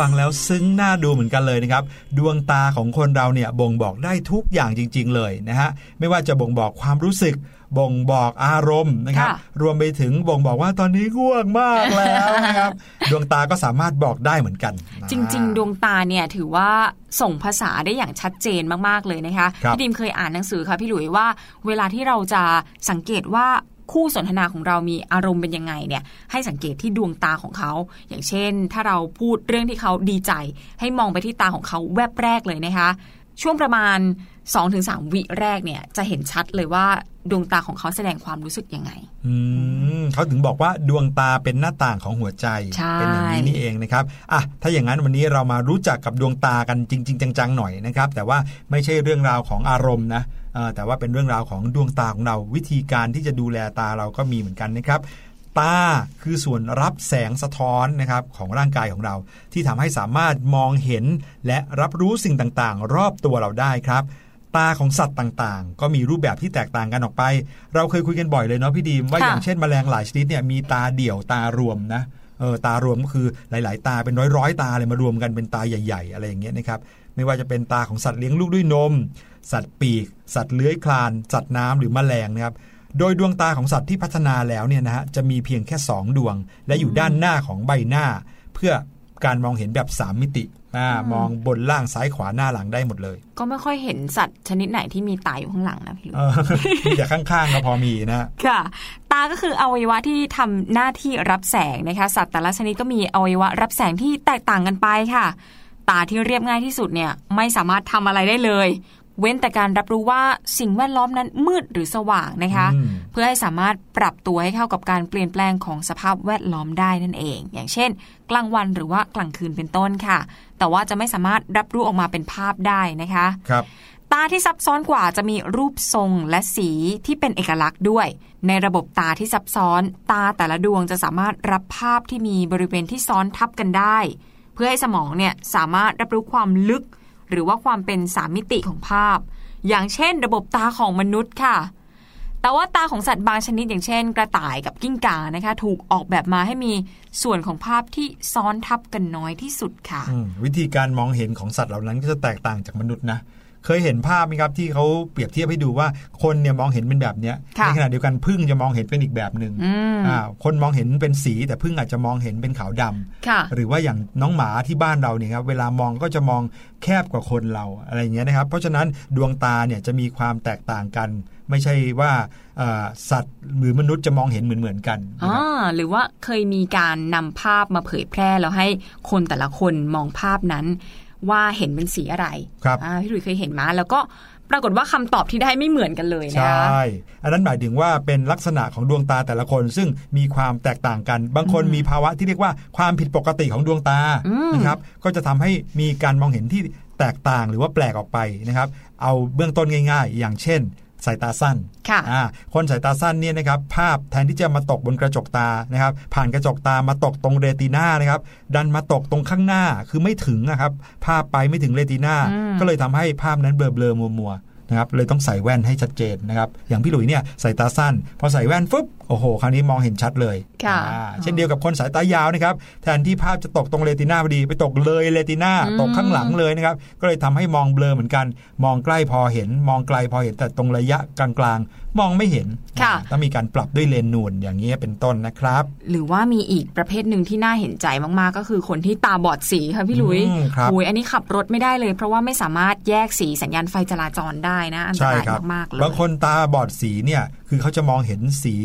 ฟังแล้วซึ้งน่าดูเหมือนกันเลยนะครับ ดวงตาของคนเราเนี่ยบ่งบอกได้ทุกอย่างจริง ๆ เลยนะฮะไม่ว่าจะบ่งบอกความรู้สึกบ่งบอกอารมณ์นะครับค่ะรวมไปถึงบ่งบอกว่าตอนนี้ง่วงมากแล้วนะครับ ดวงตาก็สามารถบอกได้เหมือนกัน จริง ๆ ดวงตาเนี่ยถือว่าส่งภาษาได้อย่างชัดเจนมากๆเลยนะคะครับพี่ดิมเคยอ่านหนังสือค่ะพี่หลุยว่า เวลาที่เราจะสังเกตว่า คู่สนทนาของเรามีอารมณ์เป็นยังไงเนี่ยให้สังเกตที่ดวงตาของเขา อย่างเช่น ถ้าเราพูดเรื่องที่เขาดีใจ ให้มองไปที่ตาของเขาแวบแรกเลยนะคะ ช่วงประมาณ 2-3 วิแรกเนี่ยจะเห็นชัดเลยว่า ดวงตาของเขาแสดงความรู้สึกยังไง อืมเขาถึงบอกว่าดวงตาเป็นหน้าต่างของหัวใจใช่เป็นอย่างนี้นี่เองนะครับ อะ ถ้าอย่างนั้นวันนี้เรามารู้จักกับดวงตากันจริง ๆ จังๆหน่อยนะครับ แต่ว่าไม่ใช่เรื่องราวของอารมณ์นะเอ่อแต่ว่าเป็นเรื่องราวของดวงตาของเรา วิธีการที่จะดูแลตาเราก็มีเหมือนกันนะครับตาคือส่วนรับแสงสะท้อนนะครับของร่างกายของเรา ที่ทำให้สามารถมองเห็นและรับรู้สิ่งต่างๆ รอบตัวเราได้ครับ ตาของสัตว์ต่างๆ ก็มีรูปแบบที่แตกต่างกันออกไป เราเคยคุยกันบ่อยเลยเนาะพี่ดีมว่าค่ะอย่างเช่นแมลงหลายชนิดเนี่ยมีตาเดี่ยวตารวมนะเออตารวมก็คือหลาย ๆ ตาเป็นร้อยๆตาเลยมารวมกันเป็นตาใหญ่ ๆ อะไรอย่างเงี้ยนะครับไม่ว่าจะเป็นตาของสัตว์เลี้ยงลูกด้วยนม สัตว์ปีก สัตว์เลื้อยคลาน สัตว์น้ำหรือแมลงนะครับโดยดวงตาของสัตว์ที่พัฒนาแล้วเนี่ยนะฮะจะมีเพียงแค่ 2 ดวง และอยู่ด้านหน้าของใบหน้า เพื่อการมองเห็นแบบ 3 มิติ อ่ามองบนล่างซ้ายขวาหน้าหลังได้หมดเลย ก็ไม่ค่อยเห็นสัตว์ชนิดไหนที่มีตาอยู่ข้างหลังนะพี่ลุยเออมีแต่ข้างๆก็พอมีนะฮะค่ะ ตาก็คืออวัยวะที่ทำหน้าที่รับแสงนะคะ สัตว์แต่ละชนิดก็มีอวัยวะรับแสงที่แตกต่างกันไปค่ะ ตาที่เรียบง่ายที่สุดเนี่ยไม่สามารถทำอะไรได้เลย เว้นแต่การรับรู้ว่าสิ่งแวดล้อมนั้นมืดหรือสว่างนะคะอืมเพื่อให้สามารถปรับตัวให้เข้ากับการเปลี่ยนแปลงของสภาพแวดล้อมได้นั่นเอง อย่างเช่น กลางวันหรือว่ากลางคืนเป็นต้นค่ะ แต่ว่าจะไม่สามารถรับรู้ออกมาเป็นภาพได้นะคะครับตาที่ซับซ้อนกว่าจะมีรูปทรงและสีที่เป็นเอกลักษณ์ด้วย ในระบบตาที่ซับซ้อน ตาแต่ละดวงจะสามารถรับภาพที่มีบริเวณที่ซ้อนทับกันได้ เพื่อให้สมองเนี่ยสามารถรับรู้ความลึก หรือว่าความเป็นสามมิติของภาพ อย่างเช่น ระบบตาของมนุษย์ค่ะ แต่ว่าตาของสัตว์บางชนิดอย่างเช่น กระต่ายกับกิ้งก่านะคะ ถูกออกแบบมาให้มีส่วนของภาพที่ซ้อนทับกันน้อยที่สุดค่ะ วิธีการมองเห็นของสัตว์เหล่านั้นก็จะแตกต่างจากมนุษย์นะ เคยเห็นภาพไหมครับที่เขาเปรียบเทียบให้ดูว่าคนเนี่ยมองเห็นเป็นแบบเนี้ยค่ะในขณะเดียวกันพึ่งจะมองเห็นเป็นอีกแบบหนึ่งอืมอ่าคนมองเห็นเป็นสีแต่พึ่งอาจจะมองเห็นเป็นขาวดำค่ะหรือว่าอย่างน้องหมาที่บ้านเราเนี่ยครับเวลามองก็จะมองแคบกว่าคนเราอะไรอย่างเงี้ยนะครับ เพราะฉะนั้นดวงตาเนี่ยจะมีความแตกต่างกันไม่ใช่ว่าเอ่อสัตว์หรือมนุษย์จะมองเห็นเหมือนเหมือนๆกันนะอ่าครับหรือว่าเคยมีการนำภาพมาเผยแพร่แล้วให้คนแต่ละคนมองภาพนั้น ว่าเห็นเป็นสีอะไรครับอ่าพี่หลุยเคยเห็นมาแล้วก็ปรากฏว่าคำตอบที่ได้ไม่เหมือนกันเลยใชนะ่อันนั้นหมายถึงว่าเป็นลักษณะของดวงตาแต่ละคน ซึ่งมีความแตกต่างกัน บางคนมีภาวะที่เรียกว่าความผิดปกติของดวงตาอืมนะครับ ก็จะทำให้มีการมองเห็นที่แตกต่างหรือว่าแปลกออกไปนะครับ เอาเบื้องต้นง่าย ๆ อย่างเช่น สายตาสั้นค่ะอ่าคนสายตาสั้นเนี่ยนะครับภาพแทนที่จะมาตกบนกระจกตานะครับ ผ่านกระจกตามาตกตรงเรตินานะครับดันมาตกตรงข้างหน้าคือไม่ถึงนะครับภาพไปไม่ถึงเรตินาอืมก็เลยทำให้ภาพนั้นเบลอๆมัวๆ นะครับเลยต้องใส่แว่นให้ชัดเจนนะครับอย่างพี่หลุยเนี่ยสายตาสั้น พอใส่แว่นฟึบโอ้โห คราวนี้มองเห็นชัดเลยค่ะอ่าเช่นเดียวกับคนสายตายาวนะครับแทนที่ภาพจะตกตรงเรตินาพอดีไปตกเลยเรตินาอืมตกข้างหลังเลยนะครับก็เลยทำให้มองเบลอเหมือนกัน มองใกล้พอเห็นมองไกลพอเห็นแต่ตรงระยะกลางๆ มองไม่เห็นค่ะอ่าต้องมีการปรับด้วยเลนส์นูนอย่างนี้ยเป็นต้นนะครับ หรือว่ามีอีกประเภทหนึ่งที่น่าเห็นใจมากๆ ก็คือคนที่ตาบอดสีค่ะพี่หลุยอืมครับโอ้ยอันนี้ขับรถไม่ได้เลย เพราะว่าไม่สามารถแยกสีสัญญาณไฟจราจรได้นะอันตใช่รายครับมากๆเลยบางคนตาบอดสีเนี่ยคือเขาจะมองเห็นสี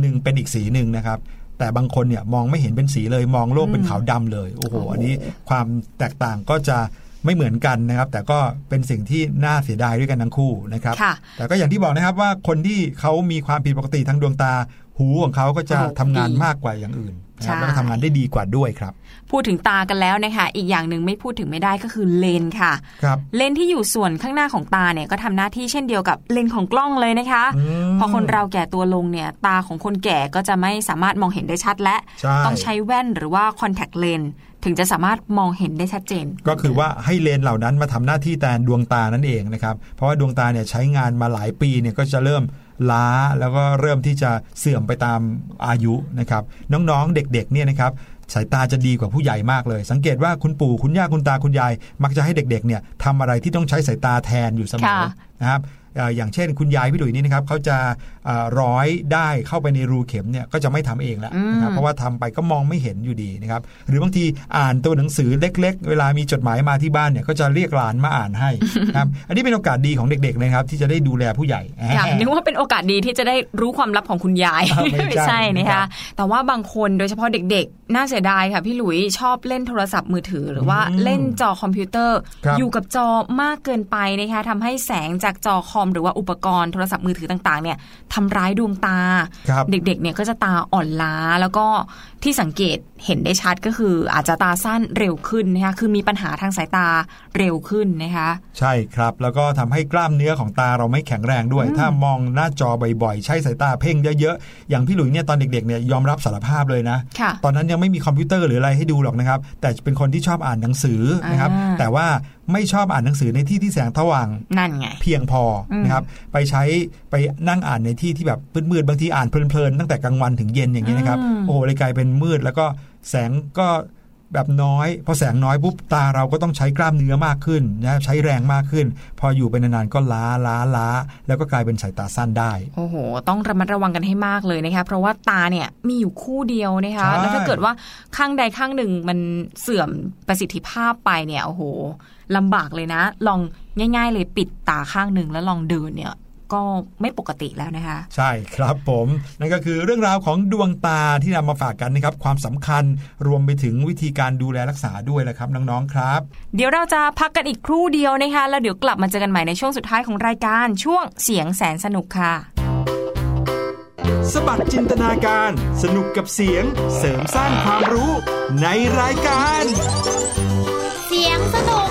หนึ่งเป็นอีกสีหนึ่งนะครับแต่บางคนเนี่ยมองไม่เห็นเป็นสีเลยมองโลกเป็นขาวดำเลยโอ้โหโอ้โห อันนี้ความแตกต่างก็จะ ไม่เหมือนกันนะครับ แต่ก็เป็นสิ่งที่น่าเสียดายด้วยกันทั้งคู่นะครับค่ะแต่ก็อย่างที่บอกนะครับว่าคนที่เขามีความผิดปกติทางดวงตา หูของเขาก็จะโอ้โหทำงานดีมากกว่าอย่างอื่นนะครับใช่แล้วก็ทำงานได้ดีกว่าด้วยครับ พูดถึงตากันแล้วนะคะอีกอย่างหนึ่งไม่พูดถึงไม่ได้ก็คือเลนส์ค่ะครับเลนส์ที่อยู่ส่วนข้างหน้าของตาเนี่ยก็ทำหน้าที่เช่นเดียวกับเลนส์ของกล้องเลยนะคะอืมพอคนเราแก่ตัวลงเนี่ยตาของคนแก่ก็จะไม่สามารถมองเห็นได้ชัดและใช่ต้องใช้แว่นหรือว่าคอนแทคเลนส์ ถึงจะสามารถมองเห็นได้ชัดเจน ก็คือว่าให้เลนส์เหล่านั้นมาทำหน้าที่แทนดวงตานั่นเองนะครับ เพราะว่าดวงตาเนี่ยใช้งานมาหลายปีเนี่ยก็จะเริ่มล้าแล้วก็เริ่มที่จะเสื่อมไปตามอายุนะครับ น้องๆเด็กๆเนี่ยนะครับสายตาจะดีกว่าผู้ใหญ่มากเลย สังเกตว่าคุณปู่คุณย่าคุณตาคุณยาย มักจะให้เด็กๆเนี่ยทำอะไรที่ต้องใช้สายตาแทนอยู่เสมอค่ะนะครับเอ่ออย่างเช่น คุณยายพี่ดุยนี่นะครับเขาจะเอ่อร้อยได้เข้าไปในรูเข็มเนี่ยก็จะไม่ทำเองแล้วนะครับอืมเพราะว่าทำไปก็มองไม่เห็นอยู่ดีนะครับหรือบางทีอ่านตัวหนังสือเล็ก ๆ เวลามีจดหมายมาที่บ้านเนี่ยก็จะเรียกหลานมาอ่านให้นะครับอันนี้เป็นโอกาสดีของเด็กๆนะครับที่จะได้ดูแลผู้ใหญ่ค่ะนึกว่าเป็นโอกาสดีที่จะได้รู้ความลับของคุณยายอ่าไม่ใช่นะไม่ใช่คะแต่ว่าบางคนโดยเฉพาะเด็กๆ น่าเสียดายค่ะพี่หลุยชอบเล่นโทรศัพท์มือถือ หรือว่าอืมเล่นจอคอมพิวเตอร์ครับอยู่กับจอมากเกินไปนะคะทำให้แสงจากจอคออมหรือว่าอุปกรณ์โทรศัพท์มือถือต่างๆเนี่ยทำร้ายดวงตาครับเด็กๆเนี่ยก็จะตาอ่อนล้าแล้วก็ ที่สังเกตเห็นได้ชัดก็คืออาจจะตาสั้นเร็วขึ้นนะคะคือมีปัญหาทางสายตาเร็วขึ้นนะคะใช่ครับ แล้วก็ทำให้กล้ามเนื้อของตาเราไม่แข็งแรงด้วย ถ้ามองหน้าจอบ่อยๆ ใช้สายตาเพ่งเยอะๆ อย่างพี่หลุยเนี่ยตอนเด็กๆเนี่ยยอมรับสารภาพเลยนะค่ะตอนนั้นยังไม่มีคอมพิวเตอร์หรืออะไรให้ดูหรอกนะครับ แต่เป็นคนที่ชอบอ่านหนังสือนะครับอ่าแต่ว่าไม่ชอบอ่านหนังสือในที่ที่แสงสว่างนั่นไงเพียงพออมนะครับไปใช้ไปนั่งอ่านในที่ที่แบบมืดๆบางทีอ่านเพลินๆตั้งแต่กลางวันถึงเย็นอย่างนี้ยนะครับอืมโอ้โหเลยกลายเป็นมืดแล้วก็แสงก็แบบน้อย พอแสงน้อยปุ๊บตาเราก็ต้องใช้กล้ามเนื้อมากขึ้นนะใช้แรงมากขึ้น พออยู่ไปนานๆก็ล้าล้าล้าแล้วก็กลายเป็นสายตาสั้นได้ โอ้โห ต้องระมัดระวังกันให้มากเลยนะคะเพราะว่าตาเนี่ยมีอยู่คู่เดียวนะคะใช่แล้วถ้าเกิดว่าข้างใดข้างหนึ่งมันเสื่อมประสิทธิภาพไปเนี่ยโอ้โหลำบากเลยนะ ลองง่าย ๆ เลยปิดตาข้างหนึ่งแล้วลองเดินเนี่ย ก็ไม่ปกติแล้วนะคะ ใช่ครับผมนั่นก็คือเรื่องราวของดวงตาที่นำมาฝากกันนะครับ ความสำคัญรวมไปถึงวิธีการดูแลรักษาด้วยแหละครับน้องๆครับ เดี๋ยวเราจะพักกันอีกครู่เดียวนะคะแล้วเดี๋ยวกลับมาเจอกันใหม่ในช่วงสุดท้ายของรายการช่วงเสียงแสนสนุกค่ะสบัดจินตนาการ สนุกกับเสียงเสริมสร้างความรู้ในรายการ เสียงสนุก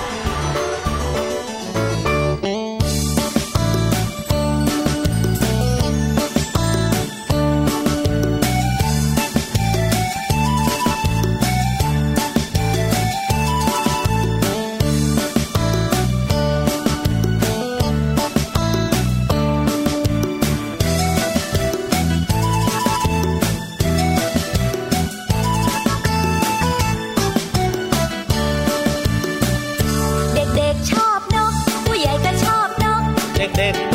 น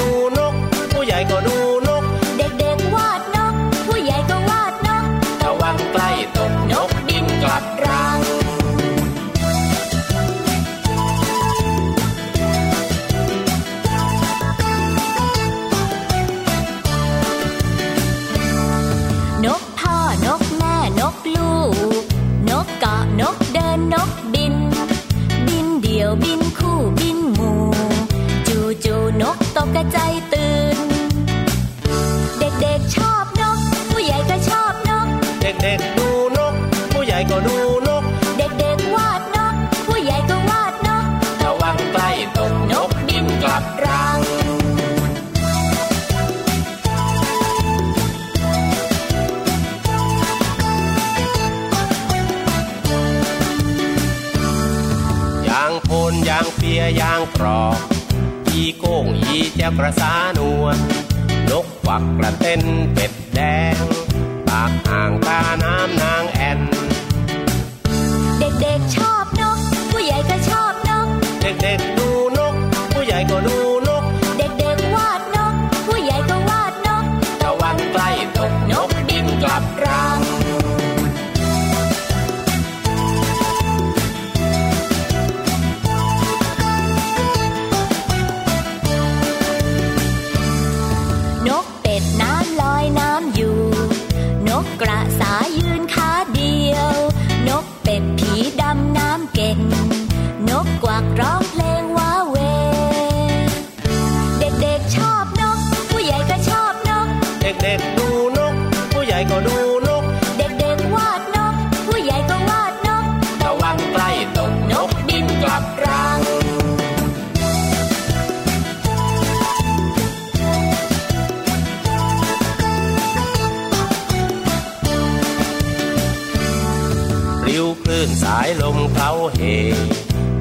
เฮ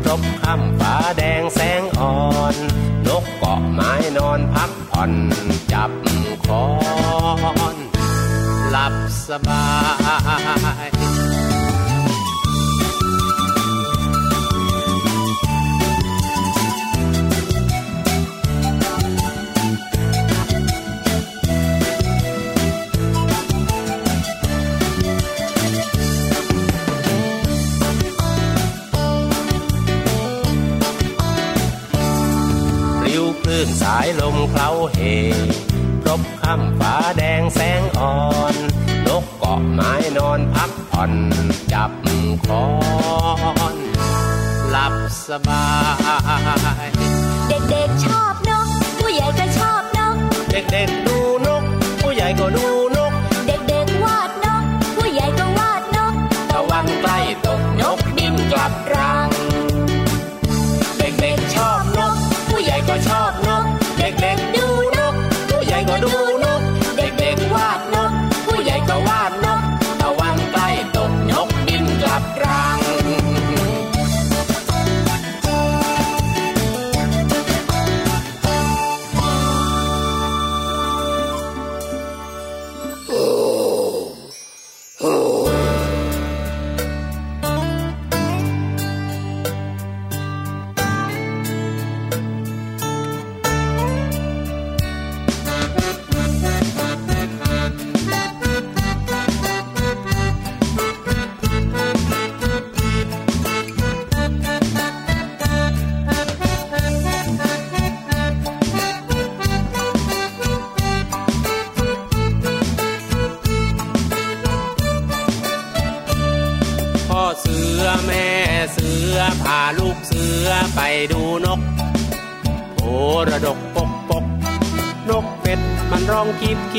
ครบค่ำฟ้าแดงแสงอ่อน นกเกาะไม้นอนพักผ่อนจับคอน หลับสบายายลมเคล้าเหครบค่ำฟ้าแดงแสงอ่อนนกเกาะไม้นอนพักผ่อน จับคอนหลับสบาย เด็กๆชอบนก ผู้ใหญ่ก็ด็กๆดูนก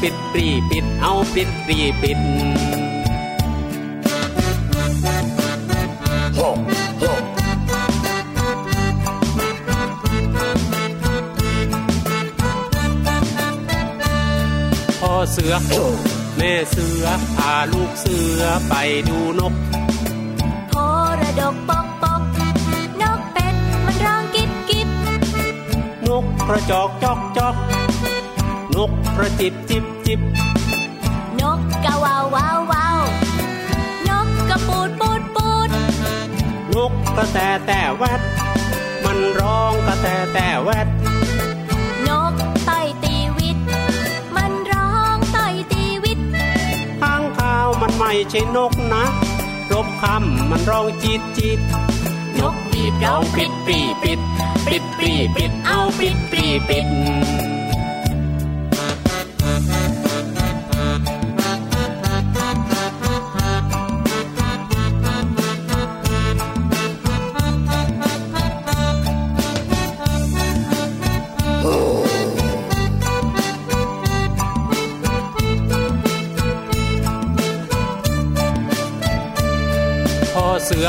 ปรีปิดเอาปิดปรีปิดพ่อเสือแม่เสือพาลูกเสือไปดูนกโพระดกปกปกนกเป็ดมันร้องกิบกิบนกกระจอกจอกจอกนกก ระจิบจิบจิบนกกะวาววาววาวนกกระปูดปูดปูดนกกระแตแต่แวดมันร้องกระแตแต่แวดนกไต่ตีวิต มันร้องไต่ตีวิตข้างข้าวมันไม่ใช่นกนะรบคำมันร้องจีดจีดนกบีบร้องปิดปรีปิด ปิดปรีปิดเอาปิดปรีปิด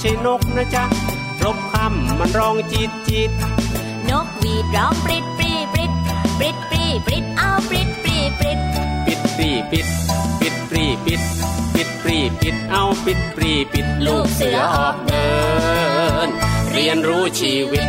ใช่นกนะจ๊ะรบคำมันร้องจีดจีดนกหวีดร้องปริดปรีปริดปริดปรีปริดเอาปริดปรีปริดปิดปรีปิด ปิดปรีปิด ปิดปรีปิดเอาปิดปรีปิด ลูกเสือออกเดิน เรียนรู้ชีวิต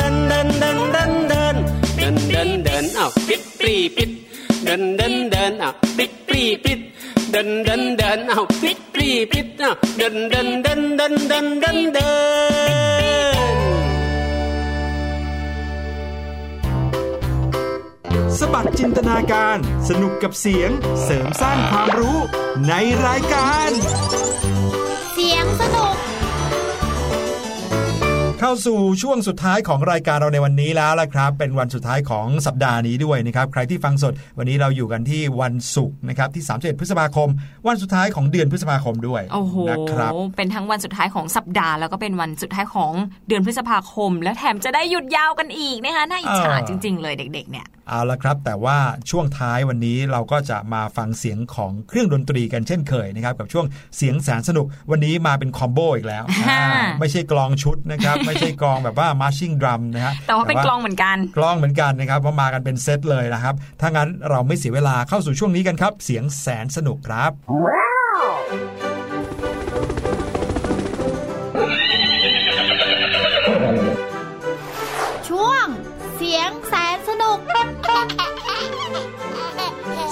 ดันดันดันอ้าวปิดปรีปิดดันดันดันอ้าวปิดปรีปิดดันดันดันอ้าวปิดปรีปิดอ้าวดันดันดันดันดันดันดันสบัดจินตนาการ สนุกกับเสียงเสริมสร้างความรู้ในรายการ เสียงสนุก เข้าสู่ช่วงสุดท้ายของรายการเราในวันนี้แล้วละครับ เป็นวันสุดท้ายของสัปดาห์นี้ด้วยนะครับ ใครที่ฟังสด วันนี้เราอยู่กันที่วันศุกร์นะครับที่ 31 พฤษภาคม วันสุดท้ายของเดือนพฤษภาคมด้วยโอ้โหนะครับเป็นทั้งวันสุดท้ายของสัปดาห์ แล้วก็เป็นวันสุดท้ายของเดือนพฤษภาคม และแถมจะได้หยุดยาวกันอีกนะคะน่าอิจฉาเออจริง ๆ เลยเด็ก ๆ เนี่ยเอาละครับ แต่ว่าช่วงท้ายวันนี้เราก็จะมาฟังเสียงของเครื่องดนตรีกันเช่นเคยนะครับกับช่วงเสียงแสนสนุกวันนี้มาเป็นคอมโบอีกแล้วอ่าอ่าไม่ใช่กลองชุดนะครับไม่ใช่กลองแบบว่ามาร์ชิ่งดรัมนะฮะแต่ว่าเป็นกลองเหมือนกันกลองเหมือนกันนะครับว่ามากันเป็นเซตเลยนะครับ ถ้างั้นเราไม่เสียเวลาเข้าสู่ช่วงนี้กันครับ เสียงแสนสนุกครับช่วงเสียงแสนสนุก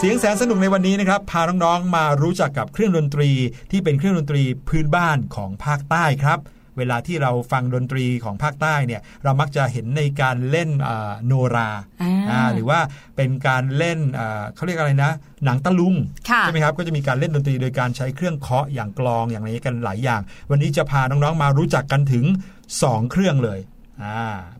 เสียงแสนสนุกในวันนี้นะครับ พาน้องๆมารู้จักกับเครื่องดนตรีที่เป็นเครื่องดนตรีพื้นบ้านของภาคใต้ครับ เวลาที่เราฟังดนตรีของภาคใต้เนี่ยเรามักจะเห็นในการเล่นอ่าโนราอ่าอ่าหรือว่าเป็นการเล่นอ่าเขาเรียกอะไรนะ หนังตะลุงค่ะใช่ไหมครับก็จะมีการเล่นดนตรีโดยการใช้เครื่องเคาะอย่างกลองอย่างนี้กันหลายอย่าง วันนี้จะพาน้องๆมารู้จักกันถึง 2 เครื่องเลยอ่า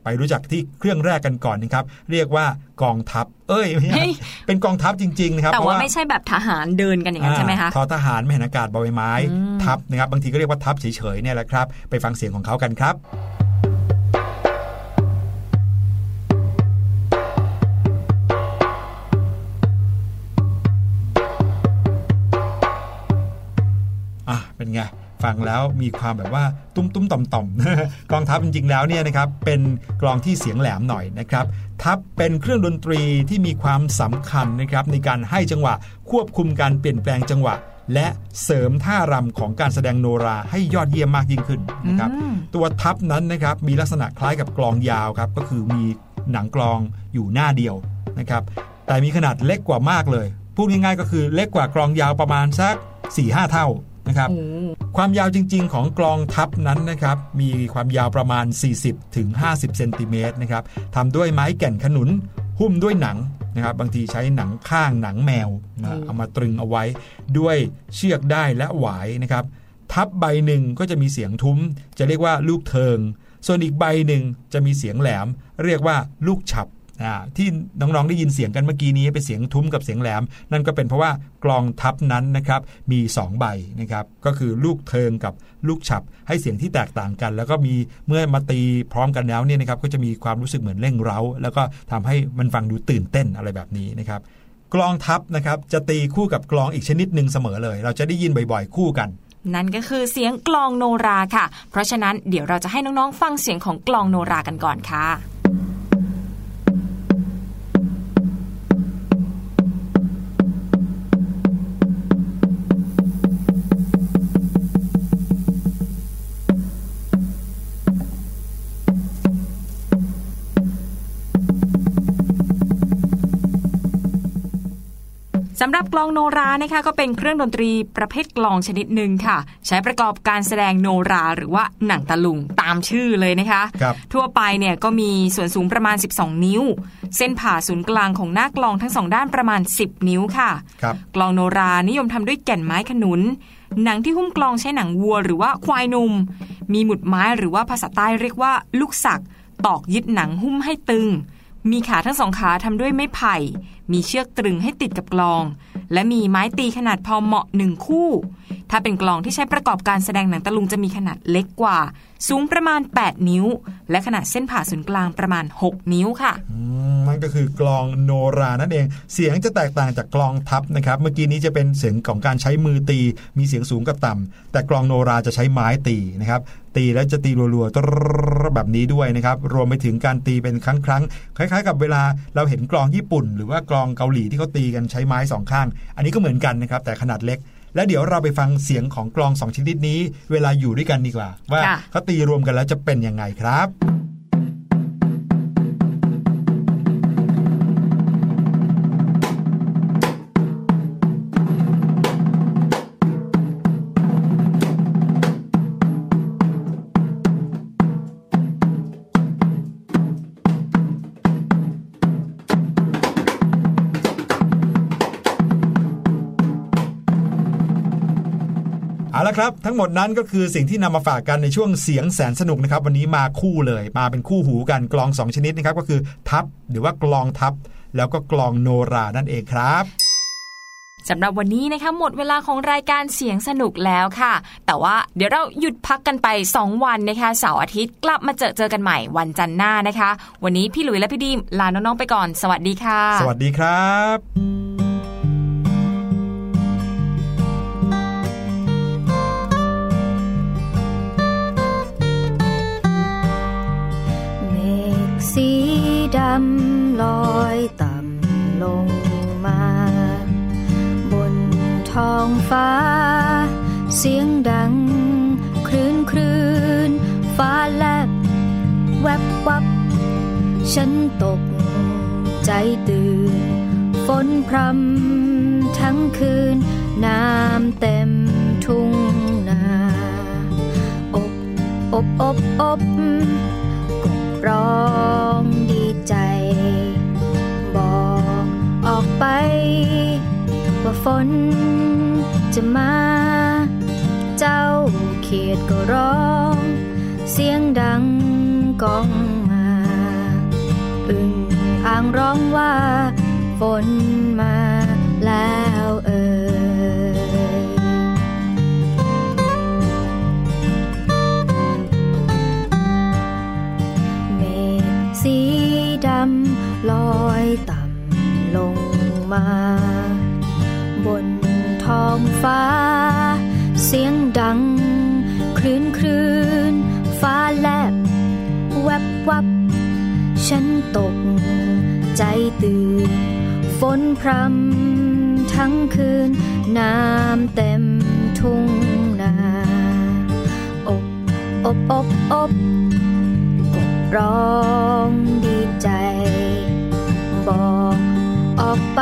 ไปรู้จักที่เครื่องแรกกันก่อนนะครับ เรียกว่ากองทัพ เอ้ยไม่ใช่เฮ้ยเป็นกองทัพจริงๆนะครับแต่เพระว่าไม่ใช่แบบทหารเดินกันอย่างนั้นใช่ไหมคะทอทหารไม่เห็นอากาศบอใบไม้อืมทัพนะครับ บางทีก็เรียกว่าทัพเฉยๆเนี่ยแหละครับ ไปฟังเสียงของเขากันครับอะเป็นไง ฟังแล้วมีความแบบว่าตุ้มตุ้มต่อมต่อมๆกองทัพจริงๆแล้วเนี่ยนะครับเป็นกลองที่เสียงแหลมหน่อยนะครับทัพเป็นเครื่องดนตรีที่มีความสำคัญนะครับในการให้จังหวะควบคุมการเปลี่ยนแปลงจังหวะ และเสริมท่ารำของการแสดงโนราให้ยอดเยี่ยมมากยิ่งขึ้นนะครับอืมตัวทัพนั้นนะครับมีลักษณะคล้ายกับกลองยาวครับก็คือมีหนังกลองอยู่หน้าเดียวนะครับแต่มีขนาดเล็กกว่ามากเลยพูดง่ายๆก็คือเล็กกว่ากลองยาวประมาณสัก4-5 เท่า นะครับโอ้ความยาวจริง ๆ ของกลองทัพนั้นนะครับมีความยาวประมาณ 40ถึง50เซนติเมตรนะครับทำด้วยไม้แก่นขนุนหุ้มด้วยหนังนะครับบางทีใช้หนังข้างหนังแมวนะเอามาตรึงเอาไว้ด้วยเชือกได้และหวายนะครับ ทับใบหนึ่งก็จะมีเสียงทุ้ม จะเรียกว่าลูกเทิง ส่วนอีกใบหนึ่งจะมีเสียงแหลม เรียกว่าลูกฉับอ่า ที่น้องๆได้ยินเสียงกันเมื่อกี้นี้เป็นเสียงทุ้มกับเสียงแหลม นั่นก็เป็นเพราะว่ากลองทับนั้นนะครับมี 2 ใบนะครับก็คือลูกเทิงกับลูกฉับให้เสียงที่แตกต่างกัน แล้วก็มีเมื่อมาตีพร้อมกันแล้วเนี่ยนะครับก็จะมีความรู้สึกเหมือนเร่งเร้า แล้วก็ทำให้มันฟังดูตื่นเต้นอะไรแบบนี้นะครับกลองทัพนะครับจะตีคู่กับกลองอีกชนิดหนึ่งเสมอเลย เราจะได้ยินบ่อยๆ คู่กันนั่นก็คือเสียงกลองโนราค่ะ เพราะฉะนั้นเดี๋ยวเราจะให้น้องๆ ฟังเสียงของกลองโนรากันก่อนค่ะ สำหรับกลองโนรานะคะก็เป็นเครื่องดนตรีประเภทกลองชนิดหนึ่งค่ะ ใช้ประกอบการแสดงโนราหรือว่าหนังตะลุงตามชื่อเลยนะคะครับทั่วไปเนี่ยก็มีส่วนสูงประมาณ 12 นิ้ว เส้นผ่าศูนย์กลางของหน้ากลองทั้งสองด้านประมาณ 10 นิ้วค่ะครับกลองโนรานิยมทำด้วยแก่นไม้ขนุน หนังที่หุ้มกลองใช้หนังวัวหรือว่าควายนมมีหมุดไม้หรือว่าภาษาใต้เรียกว่าลูกสักตอกยึดหนังหุ้มให้ตึง มีขาทั้งสองขาทำด้วยไม้ไผ่ มีเชือกตรึงให้ติดกับกลอง และมีไม้ตีขนาดพอเหมาะหนึ่งคู่ ถ้าเป็นกลองที่ใช้ประกอบการแสดงหนังตะลุงจะมีขนาดเล็กกว่า สูงประมาณ 8 นิ้ว และขนาดเส้นผ่าศูนย์กลางประมาณ 6 นิ้วค่ะมันก็คือกลองโนรานั่นเอง เสียงจะแตกต่างจากกลองทัพนะครับ เมื่อกี้นี้จะเป็นเสียงของการใช้มือตี มีเสียงสูงกับต่ำแต่กลองโนราจะใช้ไม้ตีนะครับตีแล้วจะตีรัวๆแบบนี้ด้วยนะครับรวมไปถึงการตีเป็นครั้งๆคล้าย ๆ กับเวลาเราเห็นกลองญี่ปุ่น หรือว่ากลองเกาหลีที่เขาตีกันใช้ไม้สองข้าง อันนี้ก็เหมือนกันนะครับแต่ขนาดเล็ก แล้วเดี๋ยวเราไปฟังเสียงของกลองสองชนิดนี้ เวลาอยู่ด้วยกันดีกว่า ว่าค่ะเขาตีรวมกันแล้วจะเป็นยังไงครับ ครับ ทั้งหมดนั้นก็คือสิ่งที่นำมาฝากกันในช่วงเสียงแสนสนุกนะครับ วันนี้มาคู่เลยมาเป็นคู่หูกันกลองสองชนิดนะครับ ก็คือทับหรือว่ากลองทับ แล้วก็กลองโนรานั่นเองครับสำหรับวันนี้นะคะหมดเวลาของรายการเสียงสนุกแล้วค่ะ แต่ว่าเดี๋ยวเราหยุดพักกันไป 2 วันนะคะเสาร์อาทิตย์กลับมาเจอเจอกันใหม่วันจันทร์หน้านะคะ วันนี้พี่หลุยและพี่ดีมลาน้องๆไปก่อน สวัสดีค่ะ สวัสดีครับ ดำลอยต่ำลงมา บนท้องฟ้า เสียงดัง คลื่นคลื่นฟ้าแลบ แวบวับ ฉันตกใจตื่น ฝนพรำทั้งคืน น้ำเต็มทุ่งนาอบอบอบอบกบร้องดี ใจ บอกออกไป ว่าฝนจะมา เจ้าเขียดก็ร้อง เสียงดังก้องมา อึ่งอ่างร้องว่า ฝนมา มา บนท้องฟ้า เสียงดัง คลื่นคลื่นฟ้าแลบแวบวับ ฉันตก ใจตื่น ฝนพรำทั้งคืน น้ำเต็มทุ่งนาอบอบอบอบกบร้องดีใจ ออกไป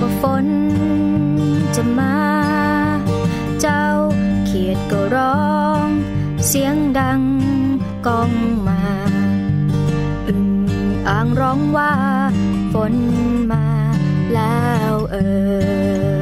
ว่าฝนจะมา เจ้าเขียดก็ร้อง เสียงดังก้องมาอึ่งอ่างร้องว่า ฝนมาแล้วเออ